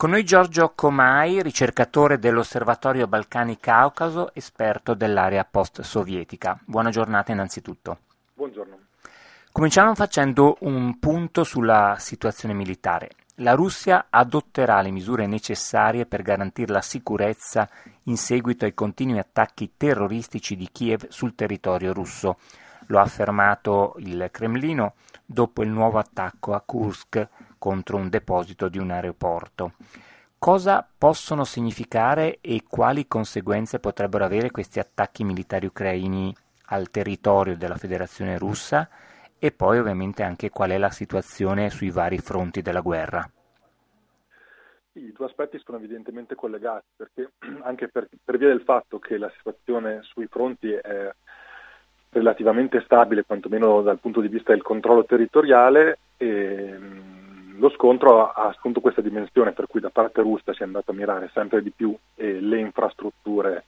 Con noi Giorgio Comai, ricercatore dell'Osservatorio Balcani-Caucaso, esperto dell'area post-sovietica. Buona giornata innanzitutto. Buongiorno. Cominciamo facendo un punto sulla situazione militare. La Russia adotterà le misure necessarie per garantire la sicurezza in seguito ai continui attacchi terroristici di Kiev sul territorio russo. Lo ha affermato il Cremlino dopo il nuovo attacco a Kursk contro un deposito di un aeroporto. Cosa possono significare e quali conseguenze potrebbero avere questi attacchi militari ucraini al territorio della Federazione russa e poi ovviamente anche qual è la situazione sui vari fronti della guerra? I due aspetti sono evidentemente collegati perché anche per, per via del fatto che la situazione sui fronti è relativamente stabile, quantomeno dal punto di vista del controllo territoriale, e, ehm, lo scontro ha, assunto questa dimensione per cui da parte russa si è andato a mirare sempre di più eh, le infrastrutture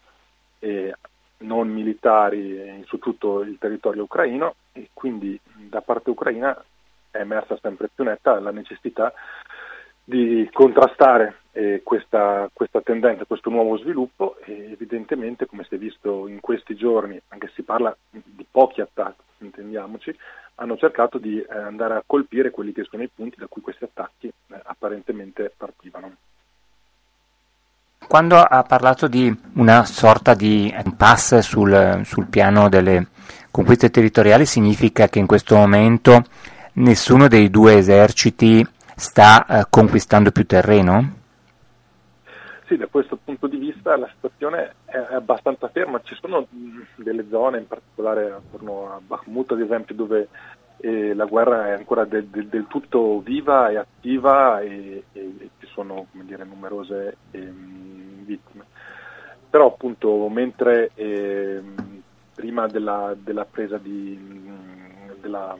eh, non militari su tutto il territorio ucraino e quindi da parte ucraina è emersa sempre più netta la necessità di contrastare eh, questa, questa, tendenza, questo nuovo sviluppo. E evidentemente come si è visto in questi giorni, anche se si parla di pochi attacchi, intendiamoci, hanno cercato di eh, andare a colpire quelli che sono i punti da cui questi attacchi eh, apparentemente partivano. Quando ha parlato di una sorta di impasse sul, sul piano delle conquiste territoriali, significa che in questo momento nessuno dei due eserciti sta eh, conquistando più terreno? Sì, da questo punto di vista la situazione è abbastanza ferma, ci sono delle zone, in particolare attorno a Bakhmut ad esempio, dove eh, la guerra è ancora del, del, del, tutto viva e attiva e, e, e ci sono dire, numerose eh, vittime. Però appunto mentre eh, prima della, della, presa di... Della,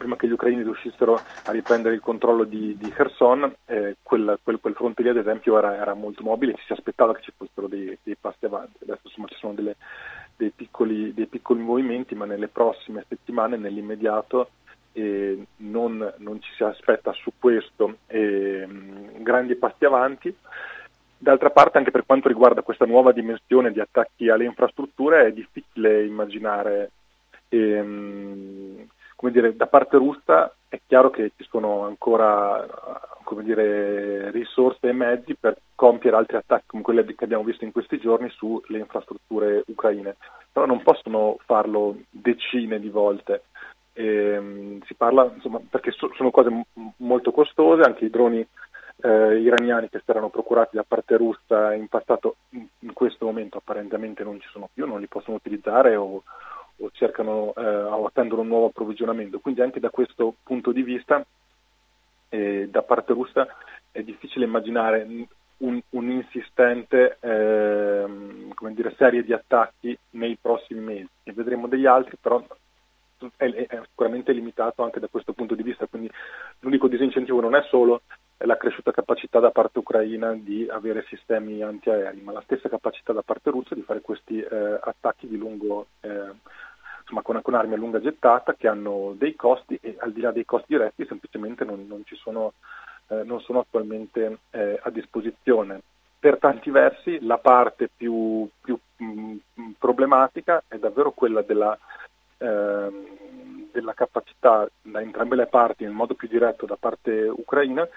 prima che gli ucraini riuscissero a riprendere il controllo di, di Kherson, eh, quel, quel, quel, fronte lì ad esempio era, era, molto mobile, ci si aspettava che ci fossero dei, dei passi avanti, adesso insomma ci sono delle, dei, piccoli, dei, piccoli, movimenti, ma nelle prossime settimane, nell'immediato, eh, non, non, ci si aspetta su questo eh, grandi passi avanti. D'altra parte anche per quanto riguarda questa nuova dimensione di attacchi alle infrastrutture è difficile immaginare ehm, come dire, da parte russa è chiaro che ci sono ancora come dire, risorse e mezzi per compiere altri attacchi come quelli che abbiamo visto in questi giorni sulle infrastrutture ucraine, però non possono farlo decine di volte. E, ehm, si parla, insomma, perché so, sono cose m- molto costose, anche i droni eh, iraniani che si erano procurati da parte russa in passato in, in questo momento apparentemente non ci sono più, non li possono utilizzare o, o cercano eh, o attendono un nuovo approvvigionamento. Quindi anche da questo punto di vista eh, da parte russa è difficile immaginare un, un'insistente eh, dire, serie di attacchi nei prossimi mesi. Ne vedremo degli altri, però è, è, sicuramente limitato anche da questo punto di vista. Quindi l'unico disincentivo non è solo la cresciuta capacità da parte ucraina di avere sistemi antiaerei, ma la stessa capacità da parte russa di fare questi eh, attacchi di lungo eh, insomma, con, con, armi a lunga gettata che hanno dei costi e al di là dei costi diretti semplicemente non, non, sono, eh, non sono, attualmente eh, a disposizione. Per tanti versi la parte più, più mh, mm, problematica è davvero quella della, eh, della capacità da entrambe le parti, in modo più diretto da parte ucraina,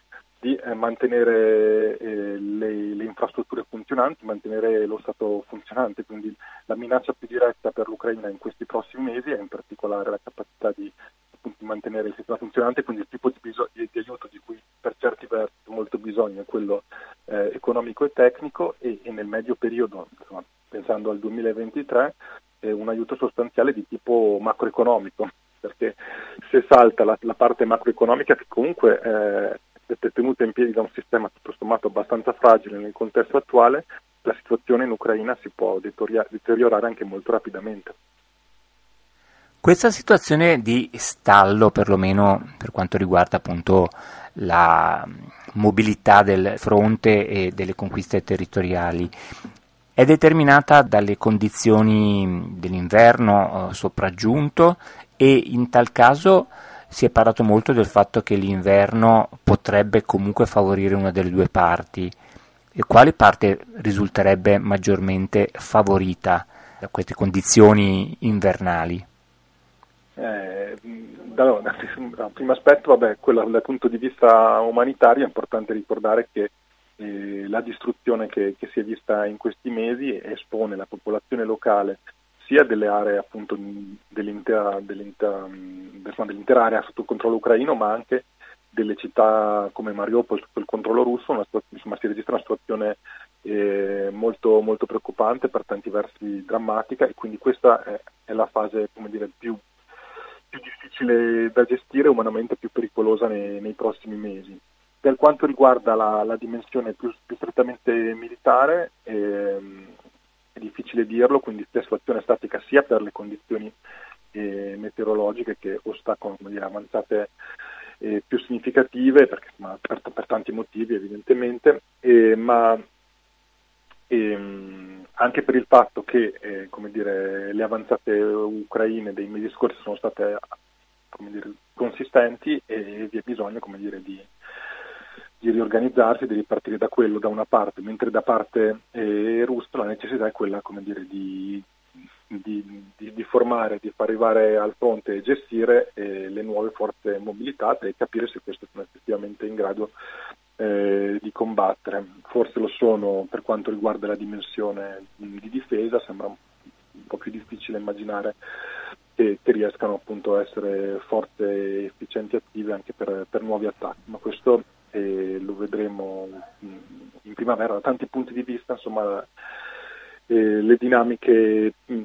di eh, mantenere eh, le, le, infrastrutture funzionanti, mantenere lo Stato funzionante, quindi la minaccia più diretta per l'Ucraina in questi prossimi mesi è in particolare la capacità di, appunto, mantenere il sistema funzionante, quindi il tipo di, biso- di, di, aiuto di cui per certi versi molto bisogno è quello eh, economico e tecnico e, e, nel medio periodo, insomma, pensando al 2023, un aiuto sostanziale di tipo macroeconomico, perché se salta la, la parte macroeconomica che comunque eh, tenuta in piedi da un sistema tutto sommato abbastanza fragile nel contesto attuale, la situazione in Ucraina si può deteriorare anche molto rapidamente. Questa situazione di stallo, perlomeno per quanto riguarda appunto la mobilità del fronte e delle conquiste territoriali, è determinata dalle condizioni dell'inverno eh, sopraggiunto e in tal caso si è parlato molto del fatto che l'inverno potrebbe comunque favorire una delle due parti. E quale parte risulterebbe maggiormente favorita da queste condizioni invernali? Eh, dal, dal primo aspetto, vabbè, quello, dal punto di vista umanitario è importante ricordare che eh, la distruzione che, che, si è vista in questi mesi espone la popolazione locale sia delle aree appunto dell'intera, dell'intera, dell'intera area sotto il controllo ucraino, ma anche delle città come Mariupol sotto il controllo russo, una, insomma, si registra una situazione eh, molto, molto, preoccupante, per tanti versi drammatica e quindi questa è, è la fase dire, più, più, difficile da gestire, umanamente più pericolosa nei, nei prossimi mesi. Per quanto riguarda la, la dimensione più, più, strettamente militare, ehm, difficile dirlo, quindi situazione statica sia per le condizioni eh, meteorologiche che ostacolano dire, avanzate eh, più significative, perché, ma, per, per, tanti motivi evidentemente, eh, ma ehm, anche per il fatto che eh, dire, le avanzate ucraine dei mesi scorsi sono state dire, consistenti e vi è bisogno dire, di, di riorganizzarsi, di ripartire da quello da una parte, mentre da parte eh, russa la necessità è quella dire, di, di, di, di, formare, di far arrivare al fronte e gestire eh, le nuove forze mobilitate e capire se queste sono effettivamente in grado eh, di combattere. Forse lo sono per quanto riguarda la dimensione di difesa, sembra un po' più difficile immaginare che, che riescano appunto a essere forze efficienti e attive anche per, per nuovi attacchi, ma questo e lo vedremo in primavera. Da tanti punti di vista, insomma eh, le dinamiche mh,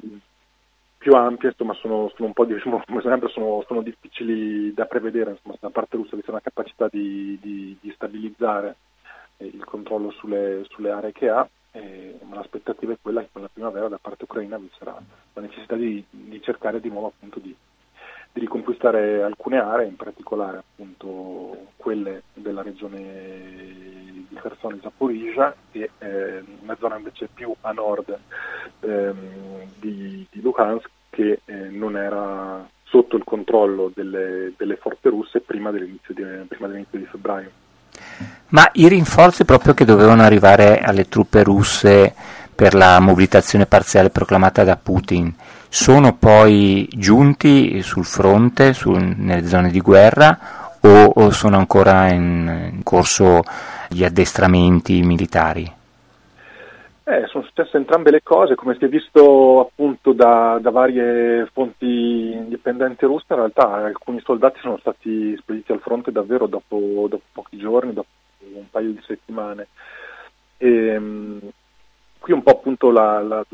più ampie insomma, sono, sono, un po' diciamo, sono, sono, difficili da prevedere, insomma, da parte russa c'è una capacità di, di, di stabilizzare eh, il controllo sulle, sulle, aree che ha, ma l'aspettativa è quella che con la primavera da parte ucraina vi sarà la necessità di, di cercare di nuovo appunto di di riconquistare alcune aree, in particolare appunto quelle della regione di Kherson Zaporizhia e eh, una zona invece più a nord ehm, di, di, Luhansk che eh, non era sotto il controllo delle, delle forze russe prima dell'inizio di, prima dell'inizio di febbraio. Ma i rinforzi proprio che dovevano arrivare alle truppe russe per la mobilitazione parziale proclamata da Putin sono poi giunti sul fronte, su, nelle zone di guerra o, o sono ancora in, in, corso gli addestramenti militari? Eh, sono successe entrambe le cose, come si è visto appunto da, da varie fonti indipendenti russe, in realtà alcuni soldati sono stati spediti al fronte davvero dopo, dopo pochi giorni, dopo un paio di settimane. E, ehm, qui un po' appunto la, la,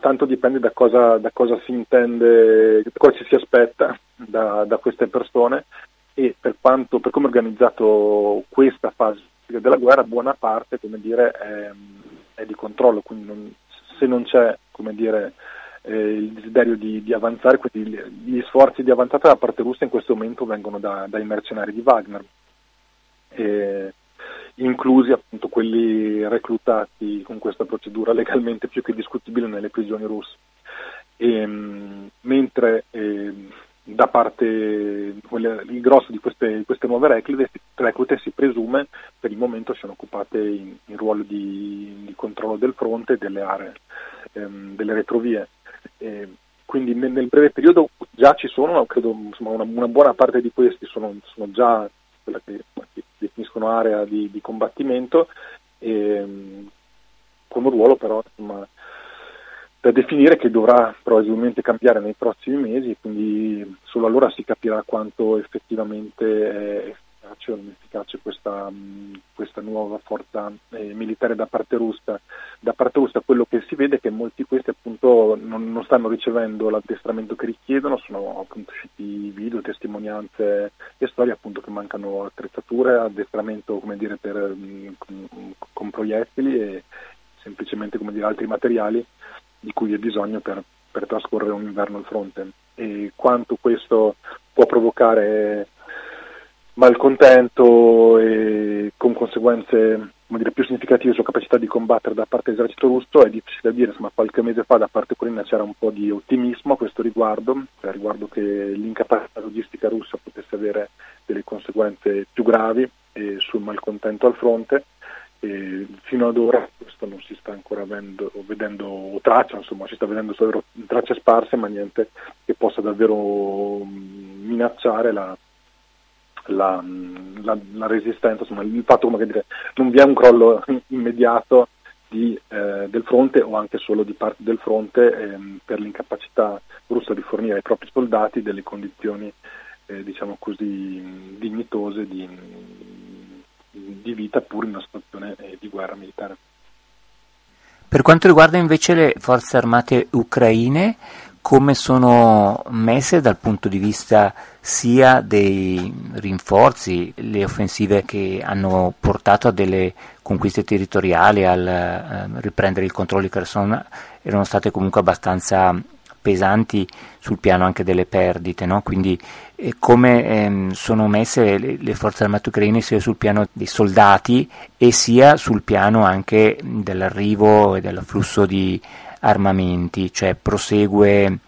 tanto dipende da cosa, da cosa, si intende, da cosa ci si aspetta da, da queste persone e per, quanto, per come è organizzato questa fase della guerra, buona parte come dire, è, è di controllo, quindi non, se non c'è come dire, eh, il desiderio di, di, avanzare, quindi gli sforzi di avanzata da parte russa in questo momento vengono da, dai mercenari di Wagner. E, inclusi appunto quelli reclutati con questa procedura legalmente più che discutibile nelle prigioni russe. E, ehm, mentre eh, da parte il grosso di queste, queste nuove reclute, reclute, si presume per il momento siano occupate in, in ruolo di, di, controllo del fronte e delle aree, ehm, delle retrovie. E, quindi nel, nel, breve periodo già ci sono, credo insomma, una, una, buona parte di questi sono, sono già quella che definiscono area di, di combattimento, e, con un ruolo però insomma, da definire che dovrà probabilmente cambiare nei prossimi mesi, quindi solo allora si capirà quanto effettivamente è efficace o non efficace questa, questa nuova forza eh, militare da parte russa. Da parte russa quello che si vede è che molti di questi appunto non, non stanno ricevendo l'addestramento che richiedono, sono appunto usciti video, testimonianze e storie appunto che mancano attrezzature, addestramento come dire per, con, con proiettili e semplicemente come dire altri materiali di cui è bisogno per, per trascorrere un inverno al fronte. E quanto questo può provocare malcontento e con conseguenze dire, più significative sulla capacità di combattere da parte dell'esercito russo è difficile da dire, insomma qualche mese fa da parte ucraina c'era un po' di ottimismo a questo riguardo, cioè riguardo che l'incapacità logistica russa potesse avere delle conseguenze più gravi eh, sul malcontento al fronte. E fino ad ora questo non si sta ancora vedendo, vedendo traccia, insomma si sta vedendo solo tracce sparse ma niente che possa davvero minacciare la, la, la, la resistenza, insomma, il fatto come dire, non vi è un crollo immediato di, eh, del fronte o anche solo di parte del fronte ehm, per l'incapacità russa di fornire ai propri soldati delle condizioni eh, diciamo così dignitose di, di, vita pur in una situazione eh, di guerra militare. Per quanto riguarda invece le forze armate ucraine, come sono messe dal punto di vista sia dei rinforzi, le offensive che hanno portato a delle conquiste territoriali, al eh, riprendere il controllo di Kherson, erano state comunque abbastanza pesanti sul piano anche delle perdite, no? quindi eh, come ehm, sono messe le, le, forze armate ucraine sia sul piano dei soldati e sia sul piano anche dell'arrivo e del flusso di armamenti, cioè prosegue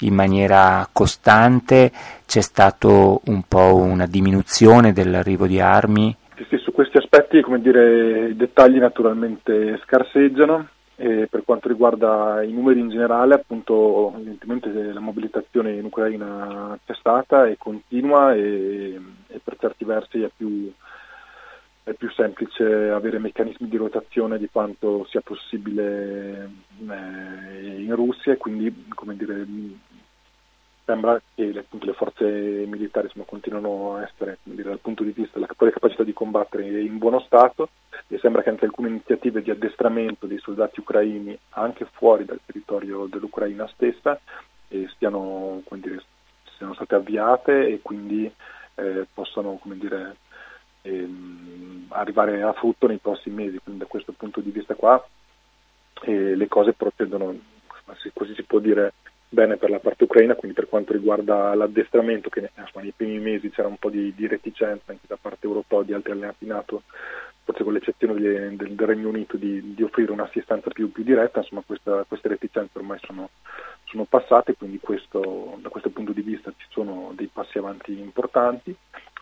in maniera costante, c'è stato un po' una diminuzione dell'arrivo di armi? Sì, su questi aspetti dire, i dettagli naturalmente scarseggiano. E per quanto riguarda i numeri in generale, appunto, evidentemente la mobilitazione in Ucraina c'è stata e continua e, e per certi versi è più, è più semplice avere meccanismi di rotazione di quanto sia possibile eh, in Russia e quindi come dire, sembra che le, appunto, le forze militari insomma, continuano a essere dire, dal punto di vista della capacità di combattere in buono stato e sembra che anche alcune iniziative di addestramento dei soldati ucraini anche fuori dal territorio dell'Ucraina stessa eh, stiano, dire, siano state avviate e quindi eh, possano dire, ehm, arrivare a frutto nei prossimi mesi. Quindi da questo punto di vista qua eh, le cose procedono, se così si può dire, bene per la parte ucraina, quindi per quanto riguarda l'addestramento, che insomma, nei primi mesi c'era un po' di, di, reticenza anche da parte europea di altri alleati NATO, forse con l'eccezione del, del, del Regno Unito di, di, offrire un'assistenza più, più diretta, insomma questa, queste reticenze ormai sono, sono passate, quindi questo, da questo punto di vista ci sono dei passi avanti importanti.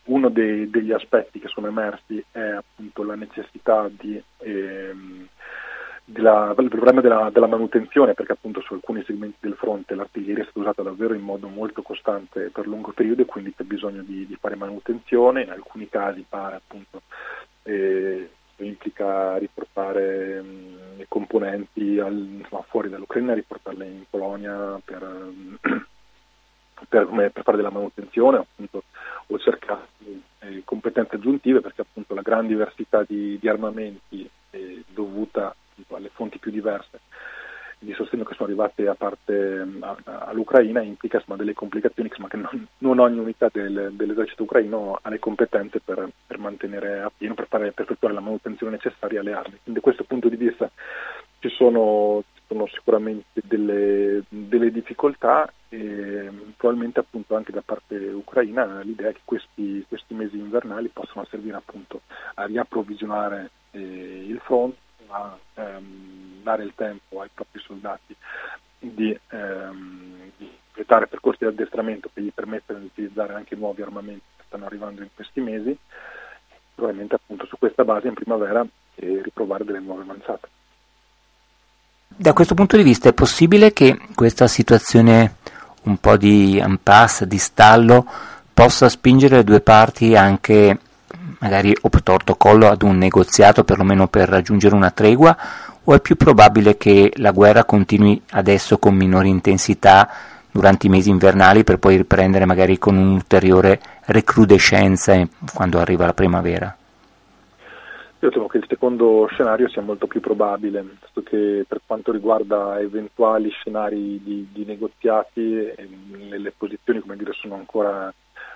Uno dei, degli aspetti che sono emersi è appunto la necessità di, ehm, della, il problema della, della, manutenzione, perché appunto su alcuni segmenti del fronte l'artiglieria è stata usata davvero in modo molto costante per lungo periodo e quindi c'è bisogno di, di fare manutenzione, in alcuni casi pare appunto eh, implica riportare mh, i componenti al, insomma, fuori dall'Ucraina, riportarle in Polonia per, per, per fare della manutenzione appunto, o cercare eh, competenze aggiuntive perché appunto la gran diversità di, di armamenti è dovuta alle fonti più diverse di sostegno che sono arrivate a parte a, all'Ucraina implica insomma, delle complicazioni insomma, che non, non, ogni unità del, dell'esercito ucraino ha le competenze per, per mantenere a pieno, per, fare, per effettuare la manutenzione necessaria alle armi. Quindi da questo punto di vista ci sono, sono sicuramente delle, delle, difficoltà e probabilmente appunto anche da parte ucraina l'idea è che questi, questi mesi invernali possano servire appunto a riapprovvigionare eh, il fronte a ehm, dare il tempo ai propri soldati di, ehm, di completare percorsi di addestramento che gli permettano di utilizzare anche nuovi armamenti che stanno arrivando in questi mesi, probabilmente appunto su questa base in primavera eh, riprovare delle nuove avanzate. Da questo punto di vista è possibile che questa situazione un po' di impasse, di stallo, possa spingere le due parti anche magari o torto collo ad un negoziato perlomeno per raggiungere una tregua o è più probabile che la guerra continui adesso con minore intensità durante i mesi invernali per poi riprendere magari con un'ulteriore recrudescenza quando arriva la primavera? Io temo che il secondo scenario sia molto più probabile, visto che per quanto riguarda eventuali scenari di, di negoziati, le, le posizioni dire, sono ancora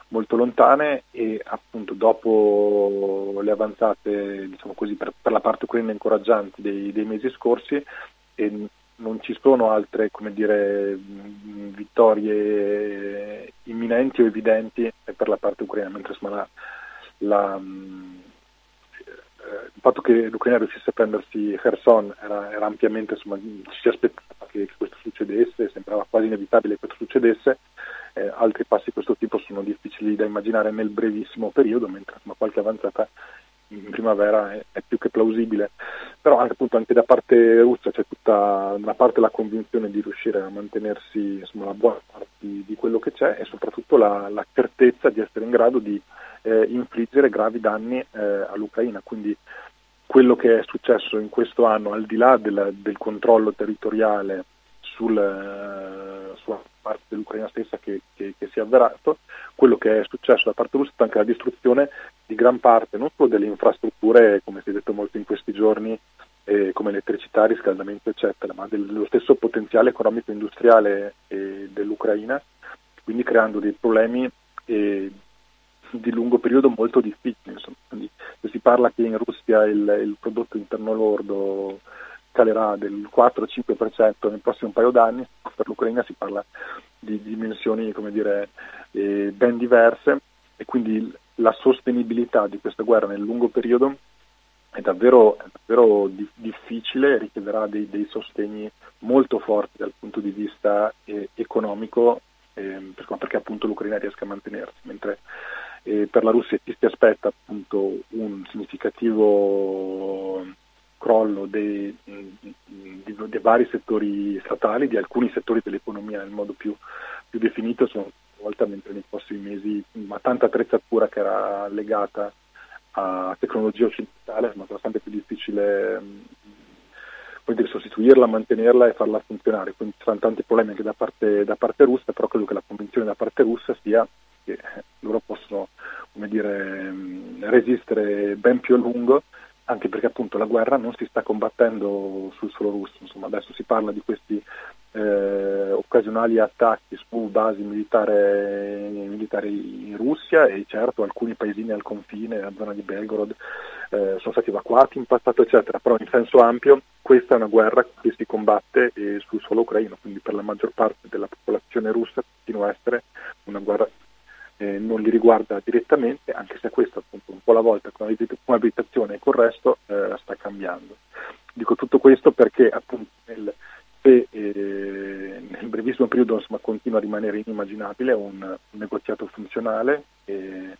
molto lontane e appunto dopo le avanzate diciamo così, per, per, la parte ucraina incoraggianti dei, dei mesi scorsi e non ci sono altre dire, vittorie imminenti o evidenti per la parte ucraina, mentre insomma, la, la, eh, il fatto che l'Ucraina riuscisse a prendersi Kherson era, era ampiamente, insomma, ci si aspettava che, che, questo succedesse, sembrava quasi inevitabile che questo succedesse, eh, altri passi di questo tipo sono difficili da immaginare nel brevissimo periodo, mentre insomma, qualche avanzata in primavera è, è, più che plausibile, però anche, appunto, anche da parte russa c'è tutta da parte la convinzione di riuscire a mantenersi insomma, la buona parte di, di, quello che c'è e soprattutto la, la, certezza di essere in grado di eh, infliggere gravi danni eh, all'Ucraina. Quindi quello che è successo in questo anno, al di là del, del controllo territoriale sul, uh, sulla parte dell'Ucraina stessa che, che, che, si è avverato, quello che è successo da parte russa è anche la distruzione di gran parte non solo delle infrastrutture, come si è detto molto in questi giorni, eh, come elettricità, riscaldamento eccetera, ma dello stesso potenziale economico industriale eh, dell'Ucraina, quindi creando dei problemi eh, di lungo periodo molto difficili. Quindi, si parla che in Russia il, il prodotto interno lordo calerà del 4-5% nel prossimo paio d'anni, per l'Ucraina si parla di dimensioni dire, eh, ben diverse e quindi la sostenibilità di questa guerra nel lungo periodo è davvero, è davvero di, difficile, richiederà dei, dei, sostegni molto forti dal punto di vista eh, economico eh, perché appunto l'Ucraina riesca a mantenersi, mentre eh, per la Russia si aspetta appunto un significativo crollo dei, dei, dei, vari settori statali, di alcuni settori dell'economia nel modo più, più definito, sono volta mentre nei prossimi mesi ma tanta attrezzatura che era legata a tecnologia occidentale, ma sarà sempre più difficile dire, sostituirla, mantenerla e farla funzionare. Quindi ci saranno tanti problemi anche da parte, da parte russa, però credo che la convinzione da parte russa sia che loro possono dire, resistere ben più a lungo anche perché appunto la guerra non si sta combattendo sul suolo russo, insomma adesso si parla di questi eh, occasionali attacchi su basi militari in Russia e certo alcuni paesini al confine, la zona di Belgorod, eh, sono stati evacuati in passato eccetera, però in senso ampio questa è una guerra che si combatte eh, sul suolo ucraino, quindi per la maggior parte della popolazione russa continua a essere una guerra eh, non li riguarda direttamente, anche se questo appunto un po' alla volta con l'abilitazione e con il resto eh, sta cambiando. Dico tutto questo perché appunto nel, se eh, nel brevissimo periodo insomma, continua a rimanere inimmaginabile un, un negoziato funzionale e,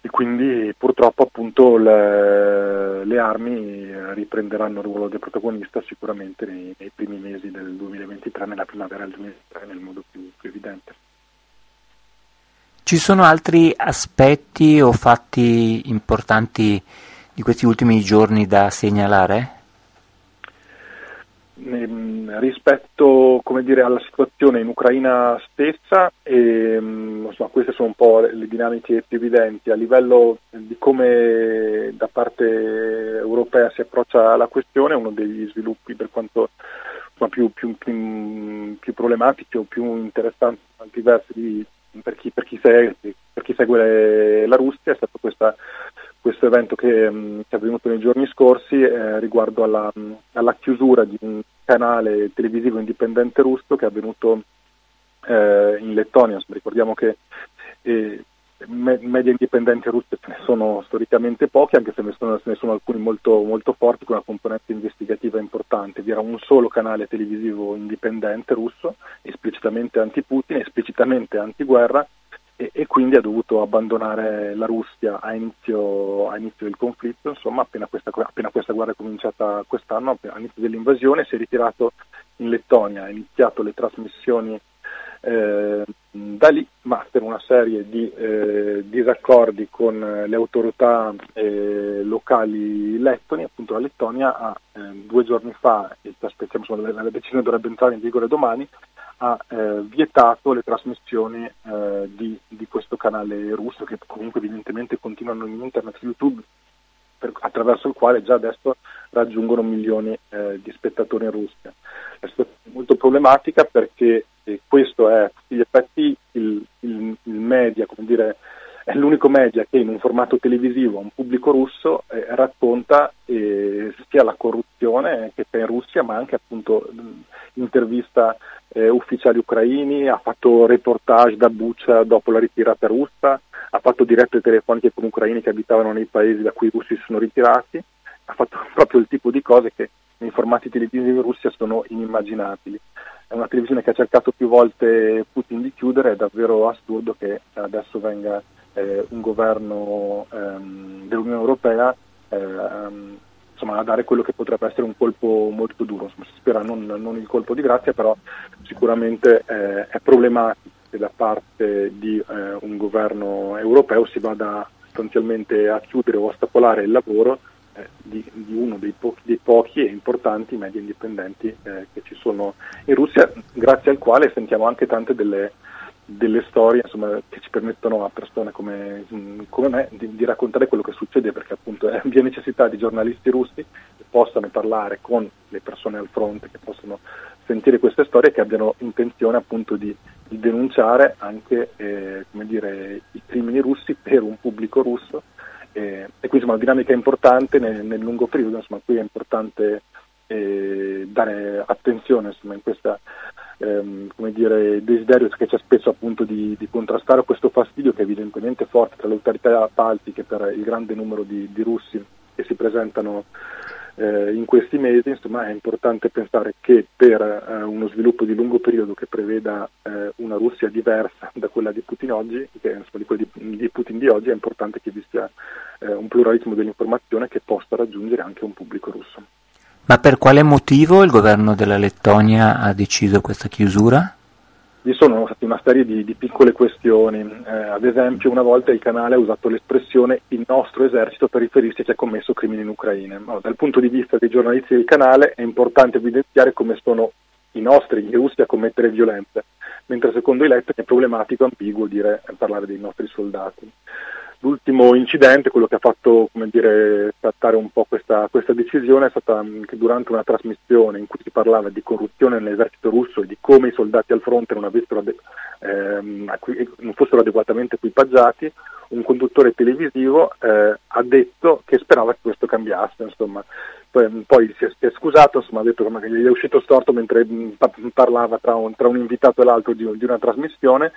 e, quindi purtroppo appunto le, le, armi riprenderanno il ruolo del protagonista sicuramente nei, nei, primi mesi del 2023, nella primavera del 2023 nel modo più, più evidente. Ci sono altri aspetti o fatti importanti di questi ultimi giorni da segnalare? Ehm, rispetto dire, alla situazione in Ucraina stessa, ehm, insomma, queste sono un po' le dinamiche più evidenti a livello di come da parte europea si approccia alla questione, uno degli sviluppi per quanto insomma, più, più, più, più, problematici o più interessanti anche versi per chi, per chi, segue, per chi segue la Russia è stato questa, questo evento che, mm, che, è avvenuto nei giorni scorsi eh, riguardo alla, mm, alla, chiusura di un canale televisivo indipendente russo che è avvenuto eh, in Lettonia. Ricordiamo che eh, media indipendenti russe ce ne sono storicamente pochi, anche se ne sono, ne sono alcuni molto, molto, forti con una componente investigativa importante. Vi era un solo canale televisivo indipendente russo, esplicitamente anti-Putin, esplicitamente anti-guerra, e, e, quindi ha dovuto abbandonare la Russia a inizio, a inizio del conflitto, insomma appena questa, appena questa, guerra è cominciata quest'anno, all'inizio dell'invasione, si è ritirato in Lettonia, ha iniziato le trasmissioni eh, da lì, ma per una serie di eh, disaccordi con le autorità eh, locali lettoni, appunto la Lettonia ha eh, due giorni fa, e insomma, la decisione dovrebbe entrare in vigore domani, ha eh, vietato le trasmissioni eh, di, di, questo canale russo che comunque evidentemente continuano in internet, su YouTube, per, attraverso il quale già adesso raggiungono milioni di spettatori in Russia. La molto problematica perché e questo è a tutti gli effetti il, il, il media, come dire, è l'unico media che in un formato televisivo a un pubblico russo eh, racconta eh, sia la corruzione che c'è in Russia, ma anche appunto intervista eh, ufficiali ucraini, ha fatto reportage da Bucha dopo la ritirata russa, ha fatto dirette telefoniche con ucraini che abitavano nei paesi da cui i russi si sono ritirati, ha fatto proprio il tipo di cose che nei formati televisivi in Russia sono inimmaginabili. È una televisione che ha cercato più volte Putin di chiudere, è davvero assurdo che adesso venga eh, un governo ehm, dell'Unione Europea ehm, insomma, a dare quello che potrebbe essere un colpo molto duro. Insomma, si spera non, non, il colpo di grazia, però sicuramente eh, è problematico che da parte di eh, un governo europeo si vada sostanzialmente a chiudere o a ostacolare il lavoro eh, di, di, uno dei, po- dei, pochi e importanti media indipendenti eh, che ci sono in Russia, grazie al quale sentiamo anche tante delle delle storie insomma, che ci permettono a persone come, mm, come me di, di, raccontare quello che succede perché appunto eh, vi è necessità di giornalisti russi che possano parlare con le persone al fronte, che possano sentire queste storie che abbiano intenzione appunto di, di denunciare anche eh, dire, i crimini russi per un pubblico russo e quindi insomma, una dinamica importante nel, nel lungo periodo, insomma, qui è importante eh, dare attenzione insomma, in questa ehm, desiderio che c'è spesso appunto di, di, contrastare questo fastidio che è evidentemente forte tra le autorità baltiche per il grande numero di, di russi che si presentano eh, in questi mesi, insomma è importante pensare che per eh, uno sviluppo di lungo periodo che preveda eh, una Russia diversa da quella di Putin oggi, che, insomma, di, di, Putin di oggi, è importante che vi sia eh, un pluralismo dell'informazione che possa raggiungere anche un pubblico russo. Ma per quale motivo il governo della Lettonia ha deciso questa chiusura? Vi sono state una serie di, di piccole questioni, eh, ad esempio una volta il canale ha usato l'espressione il nostro esercito per riferirsi a chi ha commesso crimini in Ucraina. Allora, dal punto di vista dei giornalisti del canale è importante evidenziare come sono i nostri, i russi, a commettere violenze, mentre secondo i letteri è problematico, ambiguo dire, parlare dei nostri soldati. L'ultimo incidente, quello che ha fatto dire, trattare un po' questa, questa, decisione, è stata che durante una trasmissione in cui si parlava di corruzione nell'esercito russo e di come i soldati al fronte non, ade- ehm, non fossero adeguatamente equipaggiati, un conduttore televisivo eh, ha detto che sperava che questo cambiasse. Insomma. Poi, poi si, è, si, è, scusato, insomma, ha detto che gli è uscito storto mentre parlava tra un, tra un invitato e l'altro di, di una trasmissione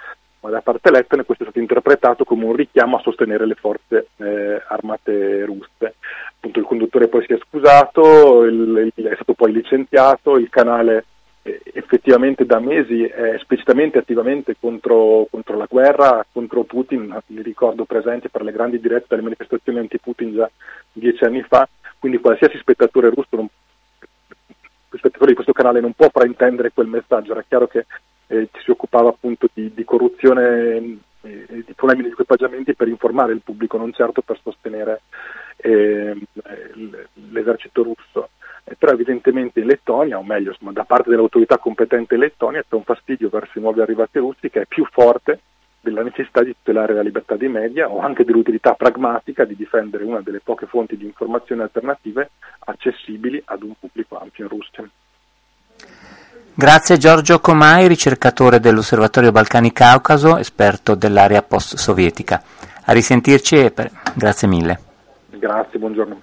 ma da parte Lettone questo è stato interpretato come un richiamo a sostenere le forze eh, armate russe. Appunto il conduttore poi si è scusato, il, il, è stato poi licenziato, il canale eh, effettivamente da mesi è esplicitamente attivamente contro, contro, la guerra, contro Putin, mi ricordo presente per le grandi dirette alle manifestazioni anti-Putin già dieci anni fa, quindi qualsiasi spettatore russo non, spettatore di questo canale non può fraintendere quel messaggio, era chiaro che eh, si occupava appunto di, di corruzione e di problemi di equipaggiamenti per informare il pubblico, non certo per sostenere eh, l'esercito russo. Eh, però evidentemente in Lettonia, o meglio insomma, da parte dell'autorità competente in Lettonia, c'è un fastidio verso i nuovi arrivati russi che è più forte della necessità di tutelare la libertà dei media o anche dell'utilità pragmatica di difendere una delle poche fonti di informazione alternative accessibili ad un pubblico ampio in Russia. Grazie Giorgio Comai, ricercatore dell'Osservatorio Balcani Caucaso, esperto dell'area post-sovietica. A risentirci e per... grazie mille. Grazie, buongiorno.